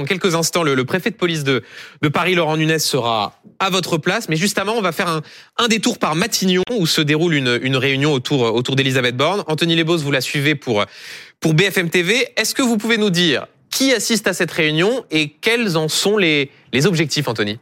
Dans quelques instants, le, préfet de police de, de, Paris, Laurent Nunez, sera à votre place. Mais justement, on va faire un, un détour par Matignon où se déroule une, une réunion autour, autour d'Elisabeth Borne. Anthony Lebos, vous la suivez pour, pour BFM TV. Est-ce que vous pouvez nous dire qui assiste à cette réunion et quels en sont les, les objectifs, Anthony?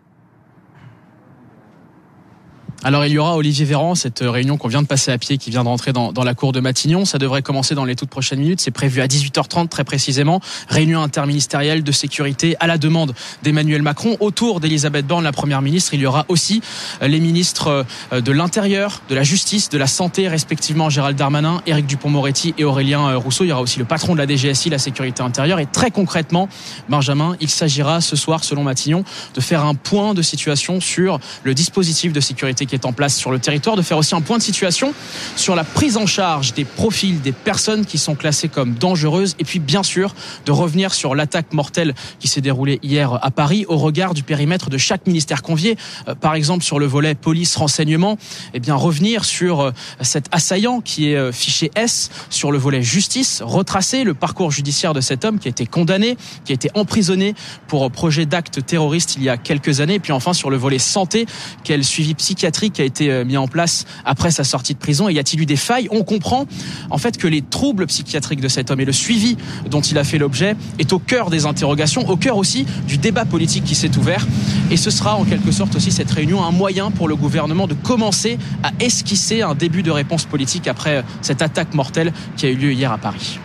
Alors il y aura Olivier Véran, cette réunion qu'on vient de passer à pied, qui vient de rentrer dans, la cour de Matignon. Ça devrait commencer dans les toutes prochaines minutes. C'est prévu à 18h30 très précisément. Réunion interministérielle de sécurité à la demande d'Emmanuel Macron. Autour d'Elisabeth Borne, la Première ministre, il y aura aussi euh, les ministres euh, de l'Intérieur, de la Justice, de la Santé, respectivement Gérald Darmanin, Éric Dupont-Moretti et Aurélien euh, Rousseau. Il y aura aussi le patron de la DGSI, la sécurité intérieure. Et très concrètement, Benjamin, il s'agira ce soir, selon Matignon, de faire un point de situation sur le dispositif de sécurité qui est en place sur le territoire, de faire aussi un point de situation sur la prise en charge des profils des personnes qui sont classées comme dangereuses et puis bien sûr de revenir sur l'attaque mortelle qui s'est déroulée hier à Paris au regard du périmètre de chaque ministère convié. Euh, par exemple sur le volet police renseignement, eh bien revenir sur euh, cet assaillant qui est euh, fiché S, sur le volet justice, retracer le parcours judiciaire de cet homme qui a été condamné, qui a été emprisonné pour projet d'acte terroriste il y a quelques années, et puis enfin sur le volet santé, quel suivi psychiatrique qui a été euh, mis en place après sa sortie de prison Et y a-t-il eu des failles? On comprend en fait que les troubles psychiatriques de cet homme et le suivi dont il a fait l'objet est au cœur des interrogations, au cœur aussi du débat politique qui s'est ouvert. Et ce sera en quelque sorte aussi cette réunion un moyen pour le gouvernement de commencer à esquisser un début de réponse politique après euh, cette attaque mortelle qui a eu lieu hier à Paris.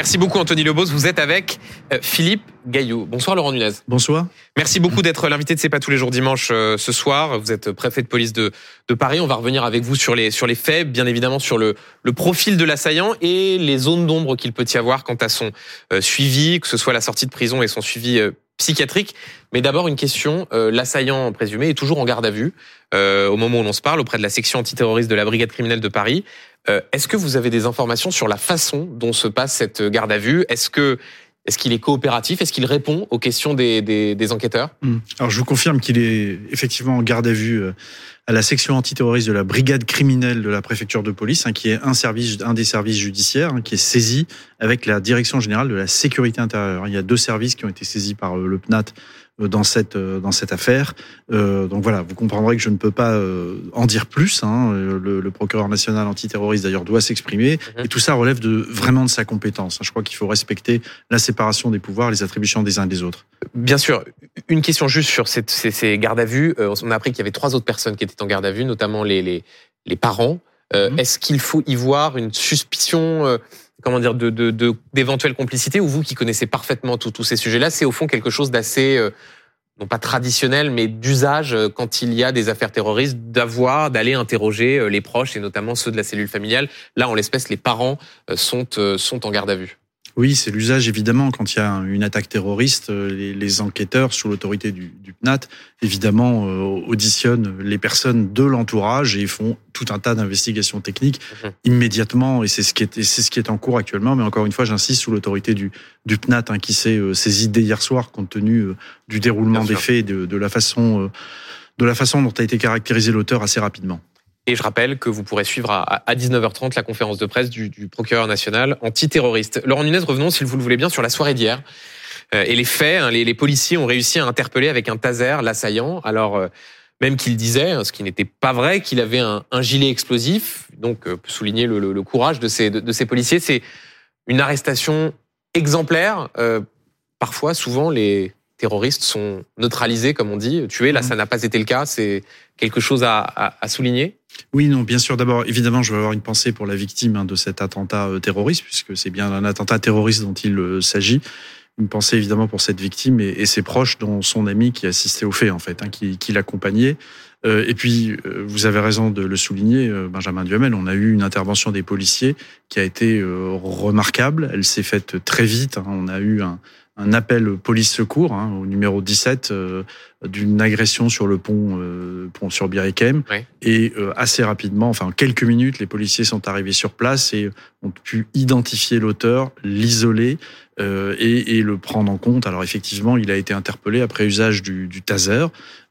Merci beaucoup Anthony Lobos. Vous êtes avec euh, Philippe Gaillot. Bonsoir Laurent Nunez. Bonsoir. Merci beaucoup d'être l'invité de C'est pas tous les jours dimanche euh, ce soir. Vous êtes préfet de police de, de Paris. On va revenir avec vous sur les, sur les faits, bien évidemment sur le, le profil de l'assaillant et les zones d'ombre qu'il peut y avoir quant à son euh, suivi, que ce soit la sortie de prison et son suivi psychiatrique. Mais d'abord une question, l'assaillant présumé est toujours en garde à vue au moment où l'on se parle auprès de la section antiterroriste de la brigade criminelle de Paris. Euh, est-ce que vous avez des informations sur la façon dont se passe cette garde à vue? Est-ce que est-ce qu'il est coopératif? Est-ce qu'il répond aux questions des, des, enquêteurs? Hmm. Alors je vous confirme qu'il est effectivement en garde à vue euh, à la section antiterroriste de la brigade criminelle de la préfecture de police, hein, qui est un service, un des services judiciaires, hein, qui est saisi avec la direction générale de la sécurité intérieure. Il y a deux services qui ont été saisis par euh, le PNAT dans cette euh, dans cette affaire. Euh, donc voilà, vous comprendrez que je ne peux pas en dire plus. Hein. Le, le, procureur national antiterroriste d'ailleurs doit s'exprimer mhm. et tout ça relève de vraiment de sa compétence. Je crois qu'il faut respecter la séparation des pouvoirs, les attributions des uns et des autres. Bien sûr. Une question juste sur cette, ces, ces, gardes à vue. On a appris qu'il y avait trois autres personnes qui étaient en garde à vue, notamment les les, les parents. Mhm. Est-ce qu'il faut y voir une suspicion comment dire, de, de, d'éventuelles complicités, ou vous qui connaissez parfaitement tous ces sujets-là, c'est au fond quelque chose d'assez, euh, non pas traditionnel, mais d'usage euh, quand il y a des affaires terroristes, d'avoir, d'aller interroger euh, les proches, et notamment ceux de la cellule familiale. Là, en l'espèce, les parents sont, sont en garde à vue. Oui, c'est l'usage évidemment quand il y a une attaque terroriste, euh, les, enquêteurs sous l'autorité du, du, PNAT évidemment euh, auditionnent les personnes de l'entourage et font tout un tas d'investigations techniques mhm. immédiatement et c'est ce qui est c'est ce qui est en cours actuellement. Mais encore une fois, j'insiste sous l'autorité du, du PNAT hein, qui s'est euh, saisi dès hier soir compte tenu du déroulement des faits et de, de la façon de la façon dont a été caractérisé l'auteur assez rapidement. Et je rappelle que vous pourrez suivre à 19h30 la conférence de presse du, procureur national antiterroriste. Laurent Nunez, revenons, si vous le voulez bien, sur la soirée d'hier. Euh, et les faits, hein, les, policiers ont réussi à interpeller avec un taser l'assaillant. Alors, euh, même qu'il disait, hein, ce qui n'était pas vrai, qu'il avait un, gilet explosif. Donc, euh, souligner le, courage de ces, de, ces policiers. C'est une arrestation exemplaire. parfois, souvent, les terroristes sont neutralisés, comme on dit, tués. Là, mmh. ça n'a pas été le cas. C'est quelque chose à, à souligner oui, non, bien sûr. D'abord, évidemment, je vais avoir une pensée pour la victime hein, de cet attentat euh, terroriste, puisque c'est bien un attentat terroriste dont il euh, s'agit. Une pensée évidemment pour cette victime et, ses proches, dont son ami qui assistait au fait, en fait, hein, qui, l'accompagnait. Euh, et puis, vous avez raison de le souligner, Benjamin Duhamel, on a eu une intervention des policiers qui a été remarquable. Elle s'est faite très vite. Hein. On a eu un, un appel police secours hein, au numéro 17 euh, d'une agression sur le pont, euh, pont sur Birikem et euh, assez rapidement, enfin en quelques minutes, les policiers sont arrivés sur place et ont pu identifier l'auteur, l'isoler euh, et, et, le prendre en compte. Alors effectivement, il a été interpellé après usage du, du taser.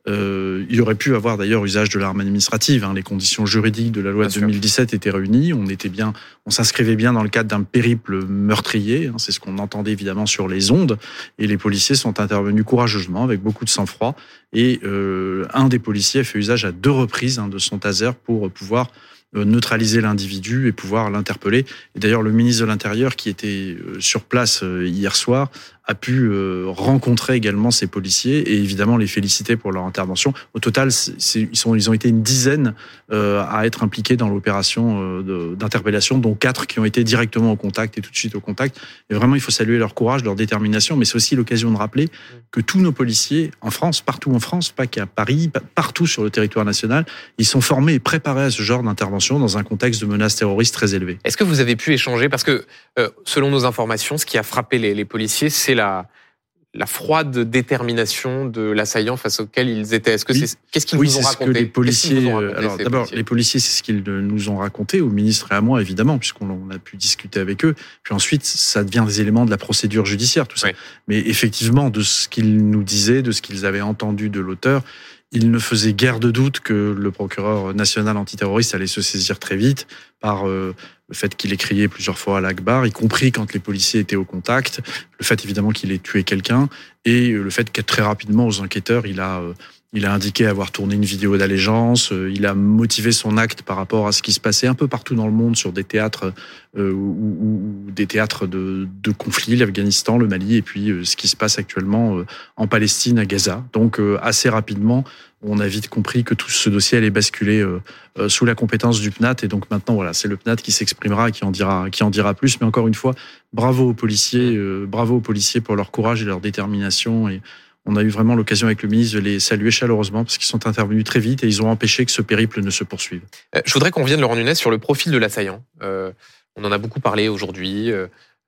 Euh, il aurait pu avoir d'ailleurs usage de l'arme administrative. Hein. Les conditions juridiques de la loi de 2017 étaient réunies. On était bien, on s'inscrivait bien dans le cadre d'un périple meurtrier. Hein. C'est ce qu'on entendait évidemment sur les ondes. Et les policiers sont intervenus courageusement, avec beaucoup de sang-froid. Et euh, un des policiers a fait usage à deux reprises hein, de son taser pour pouvoir euh, neutraliser l'individu et pouvoir l'interpeller. Et d'ailleurs, le ministre de l'Intérieur, qui était euh, sur place euh, hier soir, a pu rencontrer également ces policiers et évidemment les féliciter pour leur intervention. Au total, ils, ont été une dizaine à être impliqués dans l'opération d'interpellation, dont quatre qui ont été directement au contact et tout de suite au contact. Et vraiment, il faut saluer leur courage, leur détermination, mais c'est aussi l'occasion de rappeler que tous nos policiers en France, partout en France, pas qu'à Paris, partout sur le territoire national, ils sont formés et préparés à ce genre d'intervention dans un contexte de menace terroriste très élevé. Est-ce que vous avez pu échanger? Parce que, euh, selon nos informations, ce qui a frappé les, policiers, c'est la, la froide détermination de l'assaillant face auquel ils étaient. Est-ce que c'est qu'est-ce qu'ils oui, nous ont raconté? les policiers Alors d'abord, les policiers, c'est ce qu'ils nous ont raconté au ministre et à moi évidemment, puisqu'on a pu discuter avec eux. Puis ensuite, ça devient des éléments de la procédure judiciaire, tout ça. Mais effectivement, de ce qu'ils nous disaient, de ce qu'ils avaient entendu de l'auteur, il ne faisait guère de doute que le procureur national antiterroriste allait se saisir très vite par euh, le fait qu'il ait crié plusieurs fois à l'Akbar, y compris quand les policiers étaient au contact, le fait évidemment qu'il ait tué quelqu'un, et le fait que très rapidement aux enquêteurs, il a euh, il a indiqué avoir tourné une vidéo d'allégeance. Euh, il a motivé son acte par rapport à ce qui se passait un peu partout dans le monde sur des théâtres euh, ou, des théâtres de, de conflits, l'Afghanistan, le Mali, et puis euh, ce qui se passe actuellement euh, en Palestine, à Gaza. Donc assez rapidement, on a vite compris que tout ce dossier allait basculer sous la compétence du PNAT. Et donc maintenant, voilà, c'est le PNAT qui s'exprimera, qui en dira, qui en dira plus. Mais encore une fois, bravo aux policiers, bravo aux policiers pour leur courage et leur détermination. Et on a eu vraiment l'occasion avec le ministre de les saluer chaleureusement parce qu'ils sont intervenus très vite et ils ont empêché que ce périple ne se poursuive. Euh, je voudrais qu'on vienne, Laurent Nunez, sur le profil de l'assaillant. Euh, on en a beaucoup parlé aujourd'hui.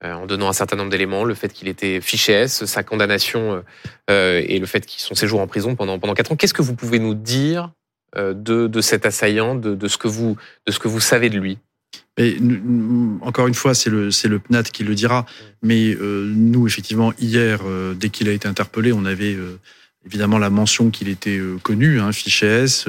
Euh, en donnant un certain nombre d'éléments, le fait qu'il était fiché S, sa condamnation et le fait qu'il son séjour en prison pendant pendant quatre ans. Qu'est-ce que vous pouvez nous dire de, de cet assaillant, de, de, ce que vous de ce que vous savez de lui? Mais, encore une fois, c'est le, le PNAT qui le dira. Mais euh, nous, effectivement, hier, euh, dès qu'il a été interpellé, on avait euh, évidemment la mention qu'il était connu, hein, fiché S,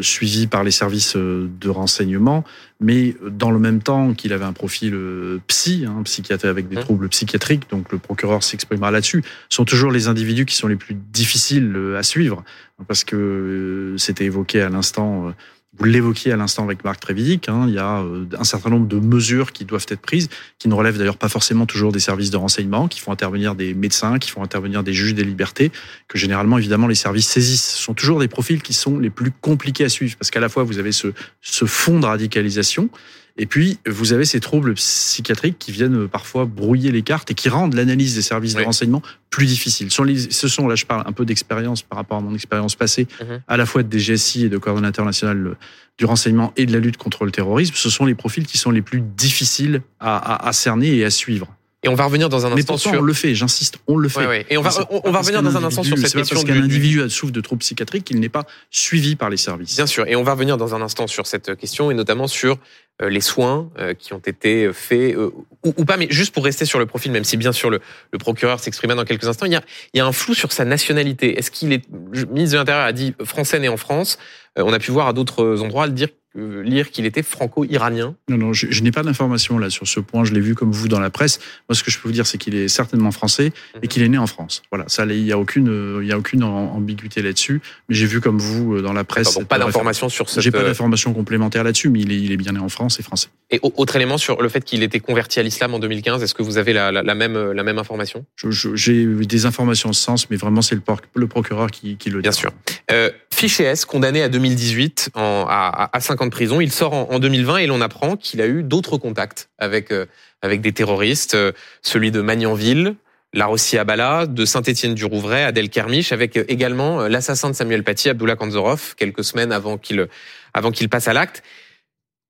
suivi par les services de renseignement, mais dans le même temps qu'il avait un profil psy, hein, psychiatre avec des mmh. troubles psychiatriques, donc le procureur s'exprimera là-dessus, sont toujours les individus qui sont les plus difficiles à suivre, parce que c'était évoqué à l'instant vous l'évoquiez à l'instant avec Marc Trévidic, hein, il y a euh, un certain nombre de mesures qui doivent être prises, qui ne relèvent d'ailleurs pas forcément toujours des services de renseignement, qui font intervenir des médecins, qui font intervenir des juges des libertés, que généralement, évidemment, les services saisissent. Ce sont toujours des profils qui sont les plus compliqués à suivre, parce qu'à la fois, vous avez ce, ce fond de radicalisation, et puis, vous avez ces troubles psychiatriques qui viennent parfois brouiller les cartes et qui rendent l'analyse des services de renseignement plus difficile. Ce sont, là je parle un peu d'expérience par rapport à mon expérience passée, mhm. à la fois de DGSI et de coordonnateur national du renseignement et de la lutte contre le terrorisme. Ce sont les profils qui sont les plus difficiles à, à cerner et à suivre. Et on va revenir dans un instant sur. on le fait, j'insiste, on le fait. Et on va, on, va revenir dans un instant sur cette question. Parce qu'un individu souffre de troubles psychiatriques, il n'est pas suivi par les services. Bien sûr. Et on va revenir dans un instant sur cette question et notamment sur euh, les soins euh, qui ont été faits euh, ou, pas, mais juste pour rester sur le profil, même si bien sûr le, le procureur s'exprimait dans quelques instants, il y, a, il y a un flou sur sa nationalité. Est-ce qu'il est, le ministre de l'Intérieur a dit français né en France. On a pu voir à d'autres endroits le dire lire qu'il était franco-iranien Non, non, je, n'ai pas d'informations là sur ce point. Je l'ai vu comme vous dans la presse. Moi, ce que je peux vous dire, c'est qu'il est certainement français et mhm. qu'il est né en France. Voilà, ça, il n'y a aucune, il y a aucune ambiguïté là-dessus. Mais j'ai vu comme vous euh, dans la presse. Donc pas d'informations sur ce. J'ai pas d'informations complémentaires là-dessus, mais il est, il est bien né en France et français. Et autre élément sur le fait qu'il était converti à l'islam en 2015. Est-ce que vous avez la, la, même, la même information? J'ai des informations en ce sens, mais vraiment c'est le, le, procureur qui, qui le dit. Bien sûr. Euh, Fiché S, condamné à 2018 en, à, à 50 de prison. Il sort en, 2020 et l'on apprend qu'il a eu d'autres contacts avec, euh, avec des terroristes, euh, celui de Magnanville, la Rossi Abala, de Saint-Étienne-du-Rouvray, Adel Kermiche, avec euh, également l'assassin de Samuel Paty, Abdullah Kanzorov, quelques semaines avant qu'il avant qu'il passe à l'acte.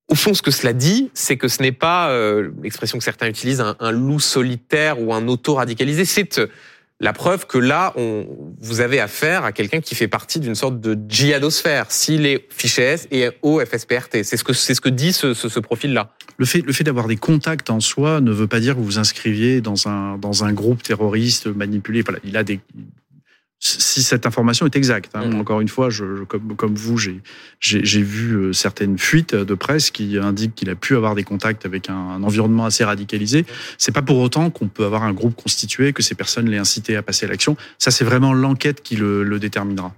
Au fond, ce que cela dit, c'est que ce n'est pas l'expression que certains utilisent, un, loup solitaire ou un auto-radicalisé. C'est la preuve que là, on, vous avez affaire à quelqu'un qui fait partie d'une sorte de djihadosphère, s'il est fiché S et au. C'est ce que, c'est ce que dit ce, ce, ce profil-là. Le fait, le fait d'avoir des contacts en soi ne veut pas dire que vous vous inscriviez dans un, dans un groupe terroriste manipulé. Voilà, il a des, si cette information est exacte. Hein. Mmh. Encore une fois, je, comme, comme vous, j'ai vu euh, certaines fuites de presse qui indiquent qu'il a pu avoir des contacts avec un, un environnement assez radicalisé. C'est pas pour autant qu'on peut avoir un groupe constitué, que ces personnes l'aient incité à passer à l'action. Ça, c'est vraiment l'enquête qui le, le déterminera.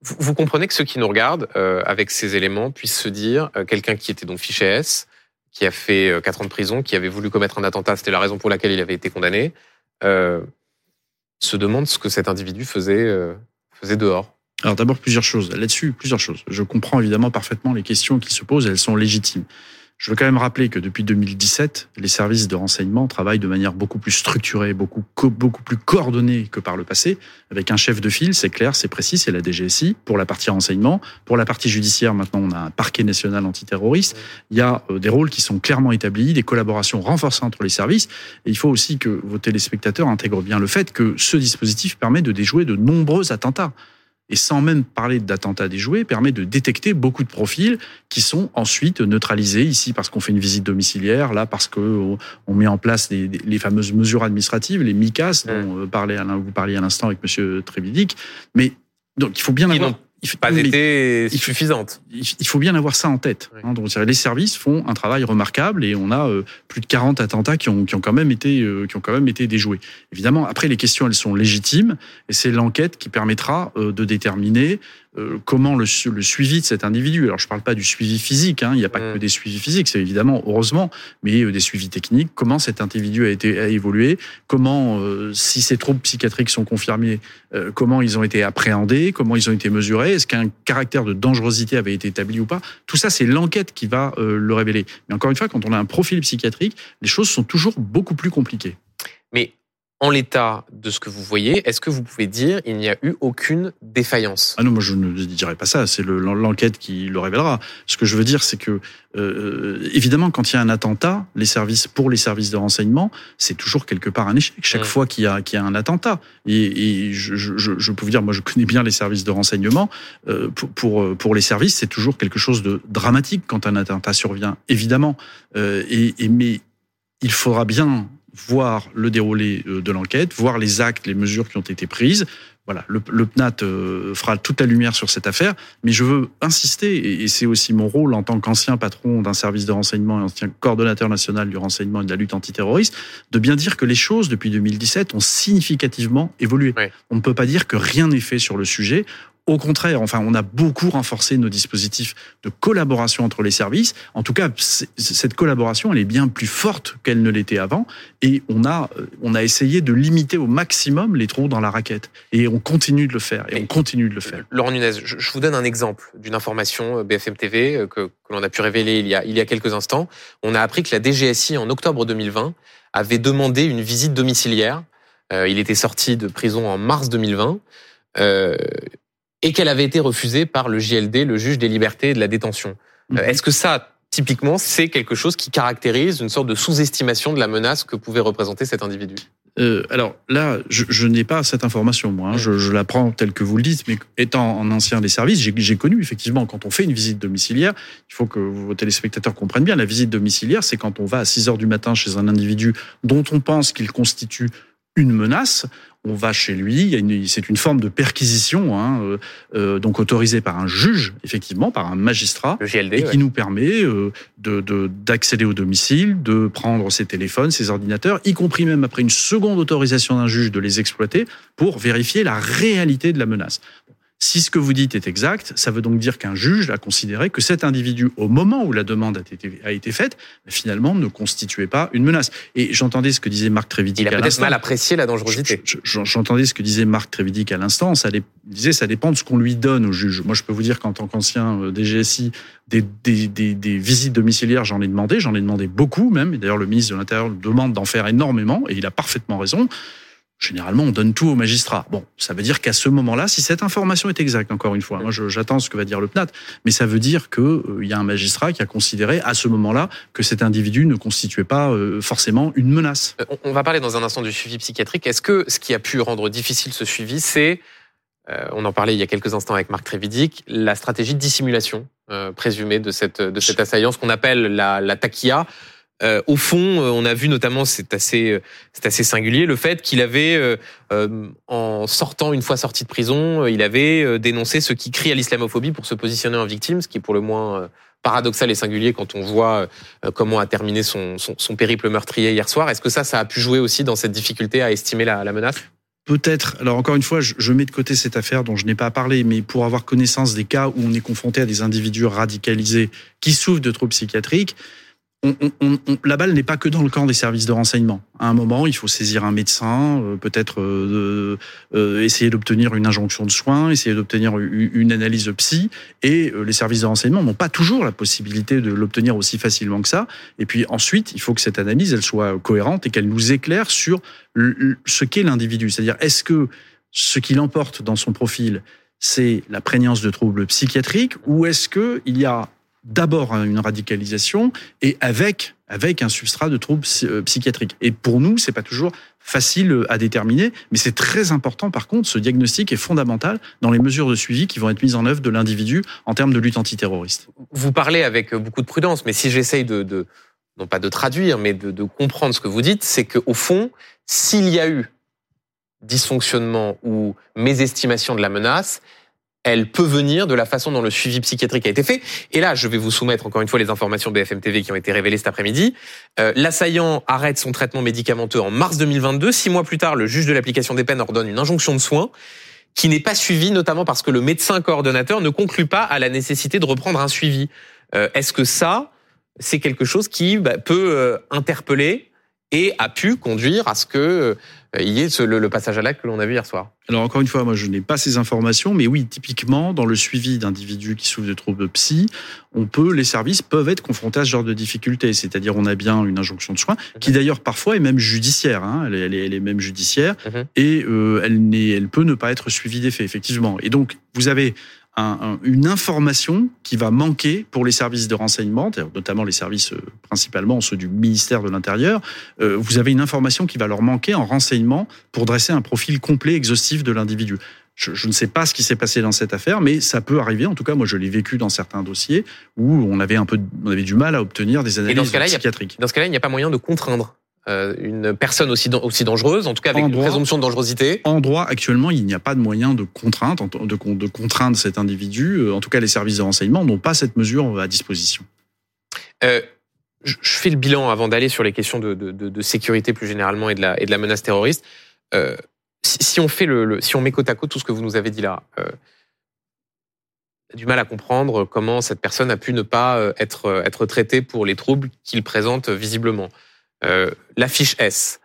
Vous, vous, comprenez que ceux qui nous regardent euh, avec ces éléments puissent se dire euh, quelqu'un qui était donc fiché S, qui a fait euh, 4 ans de prison, qui avait voulu commettre un attentat, c'était la raison pour laquelle il avait été condamné. Euh, se demande ce que cet individu faisait, euh, faisait dehors. Alors d'abord plusieurs choses là-dessus, plusieurs choses. Je comprends évidemment parfaitement les questions qui se posent, elles sont légitimes. Je veux quand même rappeler que depuis 2017, les services de renseignement travaillent de manière beaucoup plus structurée, beaucoup, beaucoup plus coordonnée que par le passé, avec un chef de file, c'est clair, c'est précis, c'est la DGSI, pour la partie renseignement. Pour la partie judiciaire, maintenant, on a un parquet national antiterroriste. Il y a euh, des rôles qui sont clairement établis, des collaborations renforcées entre les services. Et il faut aussi que vos téléspectateurs intègrent bien le fait que ce dispositif permet de déjouer de nombreux attentats et sans même parler d'attentats déjoués, permet de détecter beaucoup de profils qui sont ensuite neutralisés ici parce qu'on fait une visite domiciliaire, là parce que on met en place les, les fameuses mesures administratives, les MICAS dont mmh. parlait Alain, vous parliez à l'instant avec Monsieur Trévidic. Mais donc il faut bien avoir il faut pas été suffisante. Il faut bien avoir ça en tête. Oui. Hein, donc, les services font un travail remarquable et on a euh, plus de 40 attentats qui ont, qui ont quand même été euh, qui ont quand même été déjoués. Évidemment, après les questions elles sont légitimes et c'est l'enquête qui permettra euh, de déterminer euh, comment le, le, suivi de cet individu. Alors, je ne parle pas du suivi physique, hein, il n'y a pas mmh. que des suivis physiques, c'est évidemment, heureusement, mais euh, des suivis techniques. Comment cet individu a, été, a évolué? Comment, euh, si ces troubles psychiatriques sont confirmés, euh, comment ils ont été appréhendés? Comment ils ont été mesurés? Est-ce qu'un caractère de dangerosité avait été établi ou pas? Tout ça, c'est l'enquête qui va le révéler. Mais encore une fois, quand on a un profil psychiatrique, les choses sont toujours beaucoup plus compliquées. Mais en l'état de ce que vous voyez, est-ce que vous pouvez dire il n'y a eu aucune défaillance? Ah non, moi je ne dirais pas ça. C'est l'enquête qui le révélera. Ce que je veux dire, c'est que euh, évidemment, quand il y a un attentat, les services pour les services de renseignement, c'est toujours quelque part un échec. Chaque mmh. fois qu'il y a qu'il y a un attentat, et, et je, je, je, peux vous dire, moi je connais bien les services de renseignement. Euh, pour, pour pour les services, c'est toujours quelque chose de dramatique quand un attentat survient, évidemment. Euh, et, et mais il faudra bien voir le déroulé euh, de l'enquête, voir les actes, les mesures qui ont été prises. Voilà, le, le PNAT euh, fera toute la lumière sur cette affaire, mais je veux insister, et c'est aussi mon rôle en tant qu'ancien patron d'un service de renseignement et ancien coordonnateur national du renseignement et de la lutte antiterroriste, de bien dire que les choses depuis 2017 ont significativement évolué. Oui. On ne peut pas dire que rien n'est fait sur le sujet. Au contraire, enfin, on a beaucoup renforcé nos dispositifs de collaboration entre les services. En tout cas, cette collaboration, elle est bien plus forte qu'elle ne l'était avant. Et on a, on a essayé de limiter au maximum les trous dans la raquette. Et on continue de le faire. Et, on continue de le faire. Laurent Nunez, je, vous donne un exemple d'une information euh, BFM TV euh, que, que l'on a pu révéler il y a, il y a quelques instants. On a appris que la DGSI, en octobre 2020, avait demandé une visite domiciliaire. Euh, il était sorti de prison en mars 2020. Euh, et qu'elle avait été refusée par le JLD, le juge des libertés et de la détention. Mmh. Est-ce que ça, typiquement, c'est quelque chose qui caractérise une sorte de sous-estimation de la menace que pouvait représenter cet individu? Euh, alors là, je, je n'ai pas cette information, moi. Hein. Je, je, la prends telle que vous le dites, mais étant en ancien des services, j'ai connu effectivement quand on fait une visite domiciliaire, il faut que vos téléspectateurs comprennent bien, la visite domiciliaire, c'est quand on va à 6 heures du matin chez un individu dont on pense qu'il constitue une menace, on va chez lui, c'est une forme de perquisition, hein, euh, euh, donc autorisée par un juge, effectivement, par un magistrat, GLD, et qui ouais. nous permet euh, d'accéder de, au domicile, de prendre ses téléphones, ses ordinateurs, y compris même après une seconde autorisation d'un juge de les exploiter pour vérifier la réalité de la menace. Si ce que vous dites est exact, ça veut donc dire qu'un juge a considéré que cet individu, au moment où la demande a été, a été faite, finalement ne constituait pas une menace. Et j'entendais ce que disait Marc Trévidic. Il a peut-être mal apprécié la dangerosité. J'entendais ce que disait Marc Trévidic à l'instant. Ça disait, ça dépend de ce qu'on lui donne au juge. Moi, je peux vous dire qu'en tant qu'ancien euh, DGSI, des, des, des, des visites domiciliaires, j'en ai demandé, j'en ai demandé beaucoup même. Et d'ailleurs, le ministre de l'Intérieur demande d'en faire énormément, et il a parfaitement raison Généralement, on donne tout au magistrat. Bon, ça veut dire qu'à ce moment-là, si cette information est exacte, encore une fois, moi j'attends ce que va dire le PNAT, mais ça veut dire qu'il euh, y a un magistrat qui a considéré à ce moment-là que cet individu ne constituait pas euh, forcément une menace. Euh, on va parler dans un instant du suivi psychiatrique. Est-ce que ce qui a pu rendre difficile ce suivi, c'est, on en parlait il y a quelques instants avec Marc Trévidic, la stratégie de dissimulation présumée de cette, de cette assaillant, ce qu'on appelle la, la taquilla euh, au fond, euh, on a vu notamment, c'est assez, euh, c'est assez singulier, le fait qu'il avait, en sortant une fois sorti de prison, il avait dénoncé ceux qui crient à l'islamophobie pour se positionner en victime, ce qui est pour le moins paradoxal et singulier quand on voit comment a terminé son, son, périple meurtrier hier soir. Est-ce que ça, ça a pu jouer aussi dans cette difficulté à estimer la, la menace? Peut-être. Alors encore une fois, je, mets de côté cette affaire dont je n'ai pas parlé, mais pour avoir connaissance des cas où on est confronté à des individus radicalisés qui souffrent de troubles psychiatriques, on, on, on, la balle n'est pas que dans le camp des services de renseignement. À un moment, il faut saisir un médecin, euh, peut-être euh, euh, essayer d'obtenir une injonction de soins, essayer d'obtenir une analyse psy. Et les services de renseignement n'ont pas toujours la possibilité de l'obtenir aussi facilement que ça. Et puis ensuite, il faut que cette analyse, elle soit cohérente et qu'elle nous éclaire sur ce qu'est l'individu. C'est-à-dire, est-ce que ce qui l'emporte dans son profil, c'est la prégnance de troubles psychiatriques, ou est-ce que il y a d'abord une radicalisation et avec avec un substrat de troubles euh, psychiatriques. Et pour nous, c'est pas toujours facile euh, à déterminer, mais c'est très important. Par contre, ce diagnostic est fondamental dans les mesures de suivi qui vont être mises en œuvre de l'individu en termes de lutte antiterroriste. Vous parlez avec beaucoup de prudence, mais si j'essaye de, de, non pas de traduire, mais de, de comprendre ce que vous dites, c'est qu'au fond, s'il y a eu dysfonctionnement ou mésestimation de la menace, elle peut venir de la façon dont le suivi psychiatrique a été fait. Et là, je vais vous soumettre encore une fois les informations BFM TV qui ont été révélées cet après-midi. Euh, L'assaillant arrête son traitement médicamenteux en mars 2022. Six mois plus tard, le juge de l'application des peines ordonne une injonction de soins qui n'est pas suivie, notamment parce que le médecin coordonnateur ne conclut pas à la nécessité de reprendre un suivi. Euh, Est-ce que ça, c'est quelque chose qui bah, peut euh, interpeller et a pu conduire à ce que il y ait le, passage à l'acte que l'on a vu hier soir. Alors encore une fois, moi je n'ai pas ces informations, mais oui, typiquement dans le suivi d'individus qui souffrent de troubles psy, on peut, les services peuvent être confrontés à ce genre de difficultés. C'est-à-dire on a bien une injonction de soins, qui d'ailleurs parfois est même judiciaire, hein, elle, est, elle, est, même judiciaire, mhm. et euh, elle, elle peut ne pas être suivie des faits, effectivement. Et donc vous avez une information qui va manquer pour les services de renseignement, notamment les services euh, principalement ceux du ministère de l'Intérieur. Euh, vous avez une information qui va leur manquer en renseignement pour dresser un profil complet, exhaustif de l'individu. Je, ne sais pas ce qui s'est passé dans cette affaire, mais ça peut arriver. En tout cas, moi, je l'ai vécu dans certains dossiers où on avait un peu, on avait du mal à obtenir des analyses psychiatriques. dans ce cas-là, il n'y a pas moyen de contraindre une personne aussi, aussi dangereuse, en tout cas avec une présomption de dangerosité En droit, actuellement, il n'y a pas de moyen de contrainte, de, de contraindre cet individu. Euh, en tout cas, les services de renseignement n'ont pas cette mesure à disposition. Euh, je fais le bilan avant d'aller sur les questions de, de, de, sécurité plus généralement et de la, et de la menace terroriste. Euh, si, on fait le, si on met côte à côte tout ce que vous nous avez dit là, euh, du mal à comprendre comment cette personne a pu ne pas être, être traitée pour les troubles qu'il présente visiblement. Euh, la fiche S,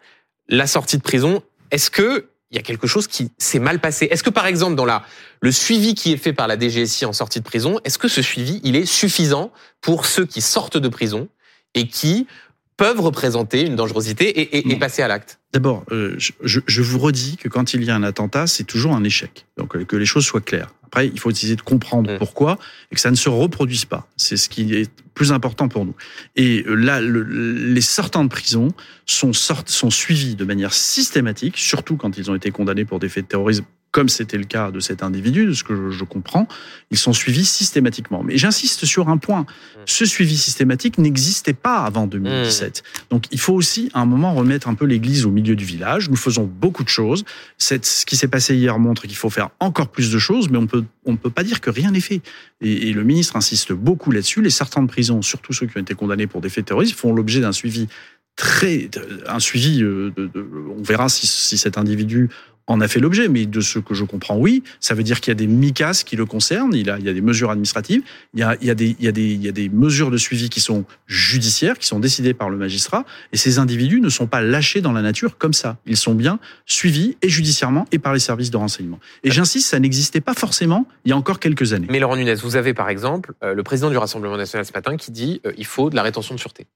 la sortie de prison, est-ce que il y a quelque chose qui s'est mal passé? Est-ce que par exemple dans la le suivi qui est fait par la DGSI en sortie de prison, est-ce que ce suivi il est suffisant pour ceux qui sortent de prison et qui peuvent représenter une dangerosité et, passer à l'acte? D'abord, euh, je, je, vous redis que quand il y a un attentat, c'est toujours un échec. Donc que les choses soient claires. Après, il faut essayer de comprendre mm. pourquoi et que ça ne se reproduise pas. C'est ce qui est plus important pour nous. Et euh, là, les sortants de prison sont, sont suivis de manière systématique, surtout quand ils ont été condamnés pour des faits de terrorisme comme c'était le cas de cet individu, de ce que je, comprends, ils sont suivis systématiquement. Mais j'insiste sur un point. Mmh. Ce suivi systématique n'existait pas avant 2017. Mmh. Donc il faut aussi à un moment remettre un peu l'église au milieu du village. Nous faisons beaucoup de choses. ce qui s'est passé hier montre qu'il faut faire encore plus de choses, mais on peut, on ne peut pas dire que rien n'est fait. Et, le ministre insiste beaucoup là-dessus. Les sortants de prison, surtout ceux qui ont été condamnés pour des faits terroristes, font l'objet d'un suivi très un suivi euh, de, on verra si, si cet individu en a fait l'objet, mais de ce que je comprends, oui. Ça veut dire qu'il y a des MICAS qui le concernent, il, a, il y a des mesures administratives, il y a, il y, a des, il y, a des, il y a des mesures de suivi qui sont judiciaires, qui sont décidées par le magistrat, et ces individus ne sont pas lâchés dans la nature comme ça. Ils sont bien suivis et judiciairement et par les services de renseignement. Et j'insiste, ça n'existait pas forcément il y a encore quelques années. Mais Laurent Nunez, vous avez par exemple euh, le président du Rassemblement national ce matin qui dit euh, il faut de la rétention de sûreté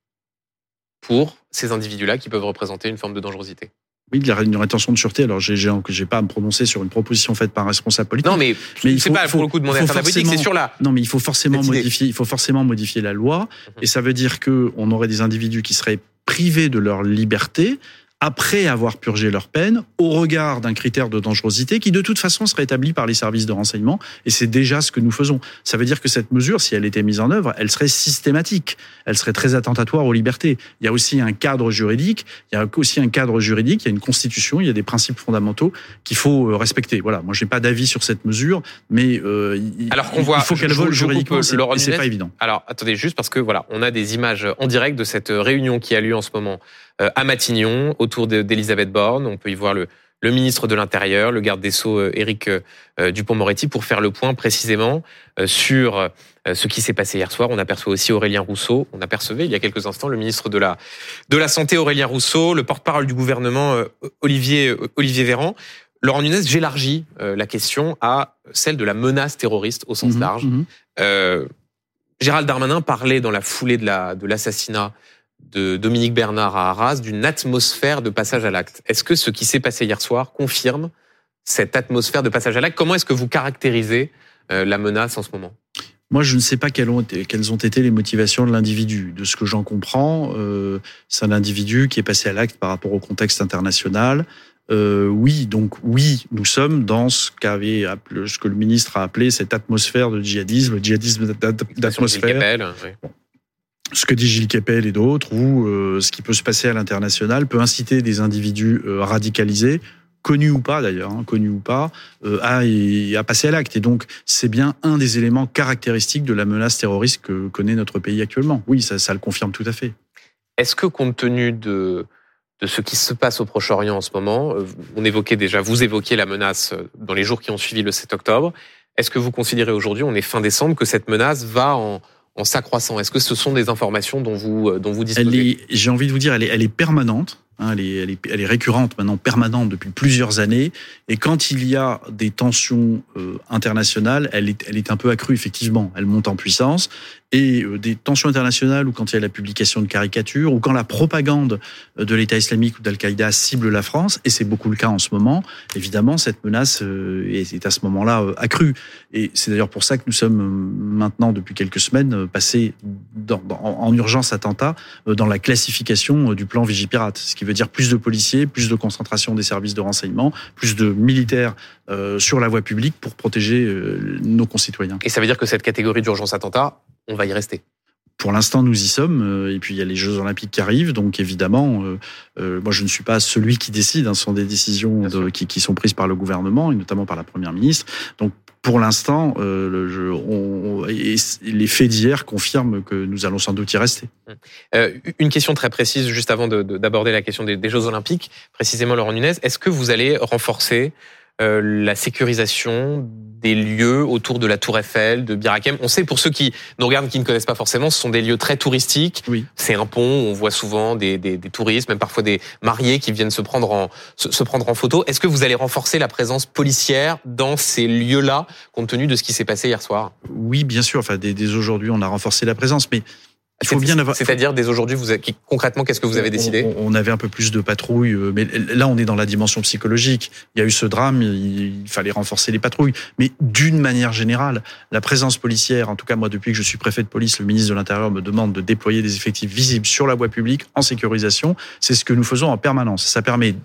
pour ces individus-là qui peuvent représenter une forme de dangerosité. Oui, de la une rétention de sûreté. Alors, j'ai j'ai pas à me prononcer sur une proposition faite par un responsable politique. Non, mais, faut pas pour le coup demander à la politique, c'est sur la. Non, mais il faut forcément modifier. Il faut forcément modifier la loi, mhm. et ça veut dire que on aurait des individus qui seraient privés de leur liberté après avoir purgé leur peine, au regard d'un critère de dangerosité qui de toute façon serait établi par les services de renseignement, et c'est déjà ce que nous faisons. Ça veut dire que cette mesure, si elle était mise en œuvre, elle serait systématique, elle serait très attentatoire aux libertés. Il y a aussi un cadre juridique, il y a aussi un cadre juridique, il y a une constitution, il y a des principes fondamentaux qu'il faut euh, respecter. Voilà, moi j'ai pas d'avis sur cette mesure, mais euh, alors qu'on voit, il faut qu'elle vole juridiquement, c'est pas évident. Alors attendez juste parce que voilà, on a des images en direct de cette réunion qui a lieu en ce moment à Matignon, autour d'Elisabeth Borne. On peut y voir le, le ministre de l'Intérieur, le garde des Sceaux euh, Éric euh, Dupont-Moretti, pour faire le point précisément sur ce qui s'est passé hier soir. On aperçoit aussi Aurélien Rousseau. On apercevait il y a quelques instants le ministre de la de la Santé Aurélien Rousseau, le porte-parole du gouvernement Olivier Olivier Véran. Laurent Nunez, j'élargis la question à celle de la menace terroriste au sens mhm, large. Mhm. Gérald Darmanin parlait dans la foulée de la de l'assassinat de Dominique Bernard à Arras d'une atmosphère de passage à l'acte. Est-ce que ce qui s'est passé hier soir confirme cette atmosphère de passage à l'acte? Comment est-ce que vous caractérisez euh, la menace en ce moment? Moi, je ne sais pas quelles ont été, quelles ont été les motivations de l'individu. De ce que j'en comprends, euh, c'est un individu qui est passé à l'acte par rapport au contexte international. Euh, oui, donc oui, nous sommes dans ce qu'avait ce que le ministre a appelé cette atmosphère de djihadisme, le djihadisme d'atmosphère ce que dit Gilles Kepel et d'autres, ou euh, ce qui peut se passer à l'international, peut inciter des individus euh, radicalisés, connus ou pas d'ailleurs, hein, connus ou pas, euh, à, passer à l'acte. Et donc, c'est bien un des éléments caractéristiques de la menace terroriste que connaît notre pays actuellement. Oui, ça, ça le confirme tout à fait. Est-ce que compte tenu de, de ce qui se passe au Proche-Orient en ce moment, on évoquait déjà, vous évoquiez la menace dans les jours qui ont suivi le 7 octobre, est-ce que vous considérez aujourd'hui, on est fin décembre, que cette menace va en en s'accroissant. Est-ce que ce sont des informations dont vous, euh, dont vous disposez J'ai envie de vous dire, elle est, elle est permanente. Hein, elle, est, elle, est, elle, est, récurrente maintenant, permanente depuis plusieurs années. Et quand il y a des tensions euh, internationales, elle est, elle est un peu accrue, effectivement. Elle monte en puissance et euh, des tensions internationales ou quand il y a la publication de caricatures ou quand la propagande euh, de l'État islamique ou d'Al-Qaïda cible la France, et c'est beaucoup le cas en ce moment, évidemment, cette menace euh, est à ce moment-là accrue. Et c'est d'ailleurs pour ça que nous sommes maintenant, depuis quelques semaines, passés dans, en urgence attentat dans la classification du plan Vigipirate, ce qui veut dire plus de policiers, plus de concentration des services de renseignement, plus de militaires sur la voie publique pour protéger nos concitoyens. Et ça veut dire que cette catégorie d'urgence attentat, on va y rester. Pour l'instant, nous y sommes. Euh, et puis, il y a les Jeux Olympiques qui arrivent. Donc, évidemment, euh, euh, moi, je ne suis pas celui qui décide. Hein, ce sont des décisions qui, sont prises par le gouvernement et notamment par la Première ministre. Donc, pour l'instant, les faits d'hier confirment que nous allons sans doute y rester. une question très précise, juste avant d'aborder la question des, des, Jeux Olympiques, précisément, Laurent Nunez. Est-ce que vous allez renforcer euh, la sécurisation des lieux autour de la Tour Eiffel, de Birakem. On sait pour ceux qui nous regardent, qui ne connaissent pas forcément, ce sont des lieux très touristiques. Oui. C'est un pont, on voit souvent des, des, des, touristes, même parfois des mariés qui viennent se prendre en se, prendre en photo. Est-ce que vous allez renforcer la présence policière dans ces lieux-là, compte tenu de ce qui s'est passé hier soir? Oui, bien sûr. Enfin, dès, dès aujourd'hui, on a renforcé la présence, mais c'est-à-dire dès aujourd'hui, vous concrètement, qu'est-ce que vous avez décidé on, avait un peu plus de patrouilles, euh, mais là, on est dans la dimension psychologique. Il y a eu ce drame, il, fallait renforcer les patrouilles. Mais d'une manière générale, la présence policière, en tout cas moi, depuis que je suis préfet de police, le ministre de l'Intérieur me demande de déployer des effectifs visibles sur la voie publique en sécurisation. C'est ce que nous faisons en permanence. Ça permet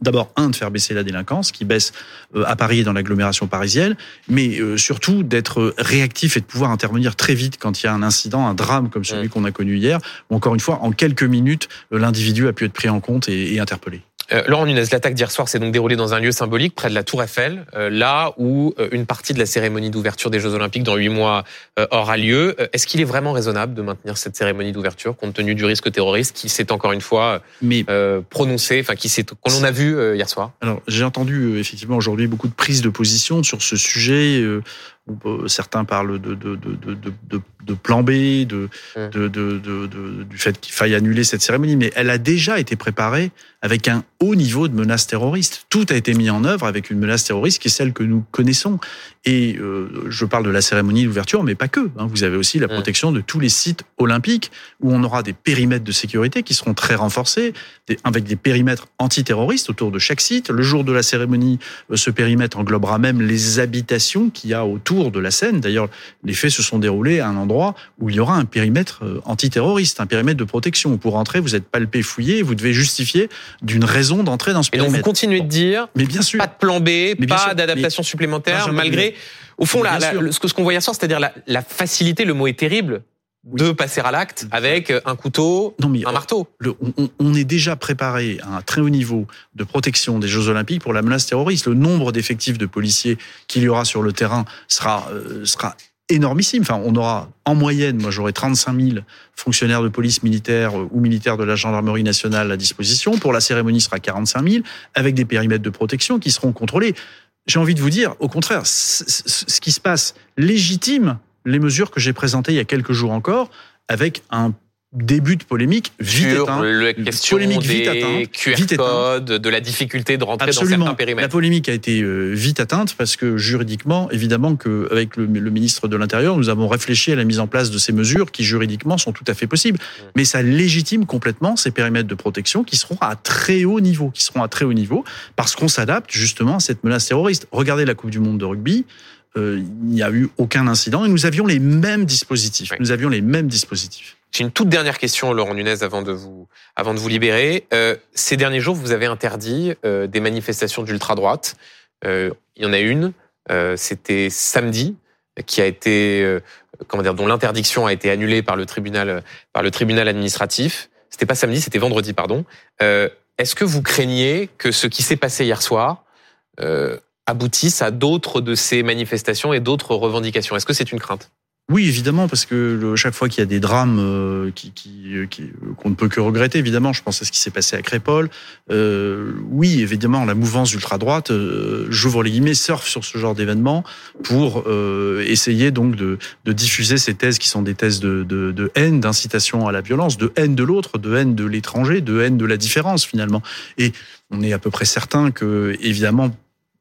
d'abord, un, de faire baisser la délinquance, qui baisse euh, à Paris et dans l'agglomération parisienne, mais euh, surtout d'être réactif et de pouvoir intervenir très vite quand il y a un incident, un drame comme celui qu'on a connu hier, où encore une fois, en quelques minutes, euh, l'individu a pu être pris en compte et, et interpellé. Euh, Laurent Nunez, l'attaque d'hier soir s'est donc déroulée dans un lieu symbolique près de la Tour Eiffel, euh, là où euh, une partie de la cérémonie d'ouverture des Jeux Olympiques dans huit mois aura lieu. Est-ce qu'il est vraiment raisonnable de maintenir cette cérémonie d'ouverture compte tenu du risque terroriste qui s'est encore une fois Mais... prononcé, enfin qui s'est qu'on a vu hier soir? Alors j'ai entendu effectivement aujourd'hui beaucoup de prises de position sur ce sujet. Certains parlent de, de, de, de de plan B, de, du fait qu'il faille annuler cette cérémonie, mais elle a déjà été préparée avec un haut niveau de menace terroriste. Tout a été mis en œuvre avec une menace terroriste qui est celle que nous connaissons. Et euh, je parle de la cérémonie d'ouverture, mais pas que. Hein. Vous avez aussi la protection de tous les sites olympiques où on aura des périmètres de sécurité qui seront très renforcés, avec des périmètres antiterroristes autour de chaque site. Le jour de la cérémonie, euh, ce périmètre englobera même les habitations qu'il y a autour de la scène. D'ailleurs, les faits se sont déroulés à un endroit où il y aura un périmètre euh, antiterroriste, un périmètre de protection. Pour entrer, vous êtes palpé, fouillé, vous devez justifier d'une raison d'entrer dans ce périmètre. Et donc vous continuez de dire, mais bien sûr, pas de plan B, pas d'adaptation supplémentaire, malgré, au fond, la, ce qu'on voit hier soir, c'est-à-dire la, facilité, le mot est terrible, de passer à l'acte avec un couteau, non, mais un marteau. on, est déjà préparé à un très haut niveau de protection des Jeux Olympiques pour la menace terroriste. Le nombre d'effectifs de policiers qu'il y aura sur le terrain sera, euh, sera énormissime. Enfin, on aura en moyenne, moi j'aurai 35 000 fonctionnaires de police militaire euh, ou militaires de la gendarmerie nationale à disposition. Pour la cérémonie, ce sera 45 000 avec des périmètres de protection qui seront contrôlés. J'ai envie de vous dire, au contraire, ce qui se passe légitime les mesures que j'ai présentées il y a quelques jours encore avec un début de polémique vite Sur. La question polémique vite atteinte, QR vite code, de la difficulté de rentrer Absolument. dans certains périmètres. La polémique a été euh, vite atteinte parce que juridiquement, évidemment que avec le, ministre de l'Intérieur, nous avons réfléchi à la mise en place de ces mesures qui juridiquement sont tout à fait possibles. Mmh. Mais ça légitime complètement ces périmètres de protection qui seront à très haut niveau, qui seront à très haut niveau parce qu'on s'adapte justement à cette menace terroriste. Regardez la Coupe du Monde de rugby. Euh, il n'y a eu aucun incident et nous avions les mêmes dispositifs. Nous avions les mêmes dispositifs. J'ai une toute dernière question, Laurent Nunez, avant de vous, avant de vous libérer. Euh, ces derniers jours, vous avez interdit euh, des manifestations d'ultra droite. Euh, il y en a une, c'était samedi, qui a été, comment dire, dont l'interdiction a été annulée par le tribunal, par le tribunal administratif. C'était pas samedi, c'était vendredi, pardon. Est-ce que vous craignez que ce qui s'est passé hier soir aboutisse à d'autres de ces manifestations et d'autres revendications Est-ce que c'est une crainte? Oui, évidemment, parce que chaque fois qu'il y a des drames euh, euh, qui, qu'on ne peut que regretter, évidemment, je pense à ce qui s'est passé à Crépole. Euh, oui, évidemment, la mouvance ultra-droite, euh, j'ouvre les guillemets, surfe sur ce genre d'événement pour euh, essayer donc de, diffuser ces thèses qui sont des thèses de haine, d'incitation à la violence, de haine de l'autre, de haine de l'étranger, de haine de la différence finalement. Et on est à peu près certain que, évidemment,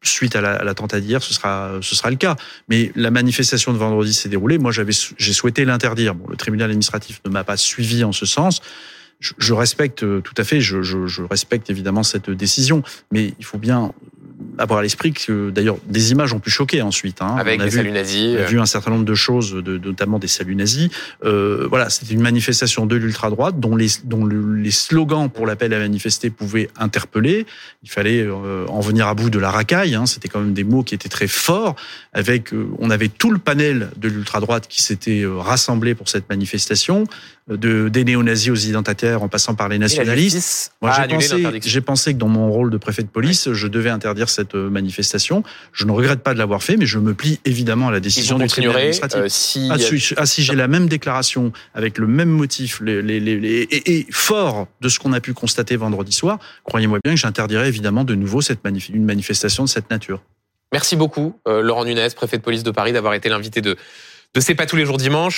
suite à la, à d'hier, ce sera, ce sera le cas. Mais la manifestation de vendredi s'est déroulée. Moi, j'avais, j'ai souhaité l'interdire. Bon, le tribunal administratif ne m'a pas suivi en ce sens. Je, je respecte tout à fait, je, je, je, respecte évidemment cette décision, mais il faut bien avoir à l'esprit que d'ailleurs des images ont pu choquer ensuite. Hein. Avec on a des vu, saluts nazis. On a vu un certain nombre de choses, de, notamment des saluts nazis. Euh, voilà, c'était une manifestation de l'ultra droite dont les dont les slogans pour l'appel à manifester pouvaient interpeller. Il fallait euh, en venir à bout de la racaille. Hein. C'était quand même des mots qui étaient très forts. Avec, euh, on avait tout le panel de l'ultra droite qui s'était euh, rassemblé pour cette manifestation, de des néo-nazis aux identitaires en passant par les nationalistes. Moi, j'ai pensé, j'ai pensé que dans mon rôle de préfet de police, je devais interdire cette euh, manifestation. Je ne regrette pas de l'avoir fait, mais je me plie évidemment à la décision du tribunal administratif. Euh, si, ah, si, ah, si j'ai la même déclaration avec le même motif les, les, les, et, et, fort de ce qu'on a pu constater vendredi soir, croyez-moi bien que j'interdirai évidemment de nouveau cette manif une manifestation de cette nature. Merci beaucoup, euh, Laurent Nunez, préfet de police de Paris, d'avoir été l'invité de, de C'est pas tous les jours dimanche.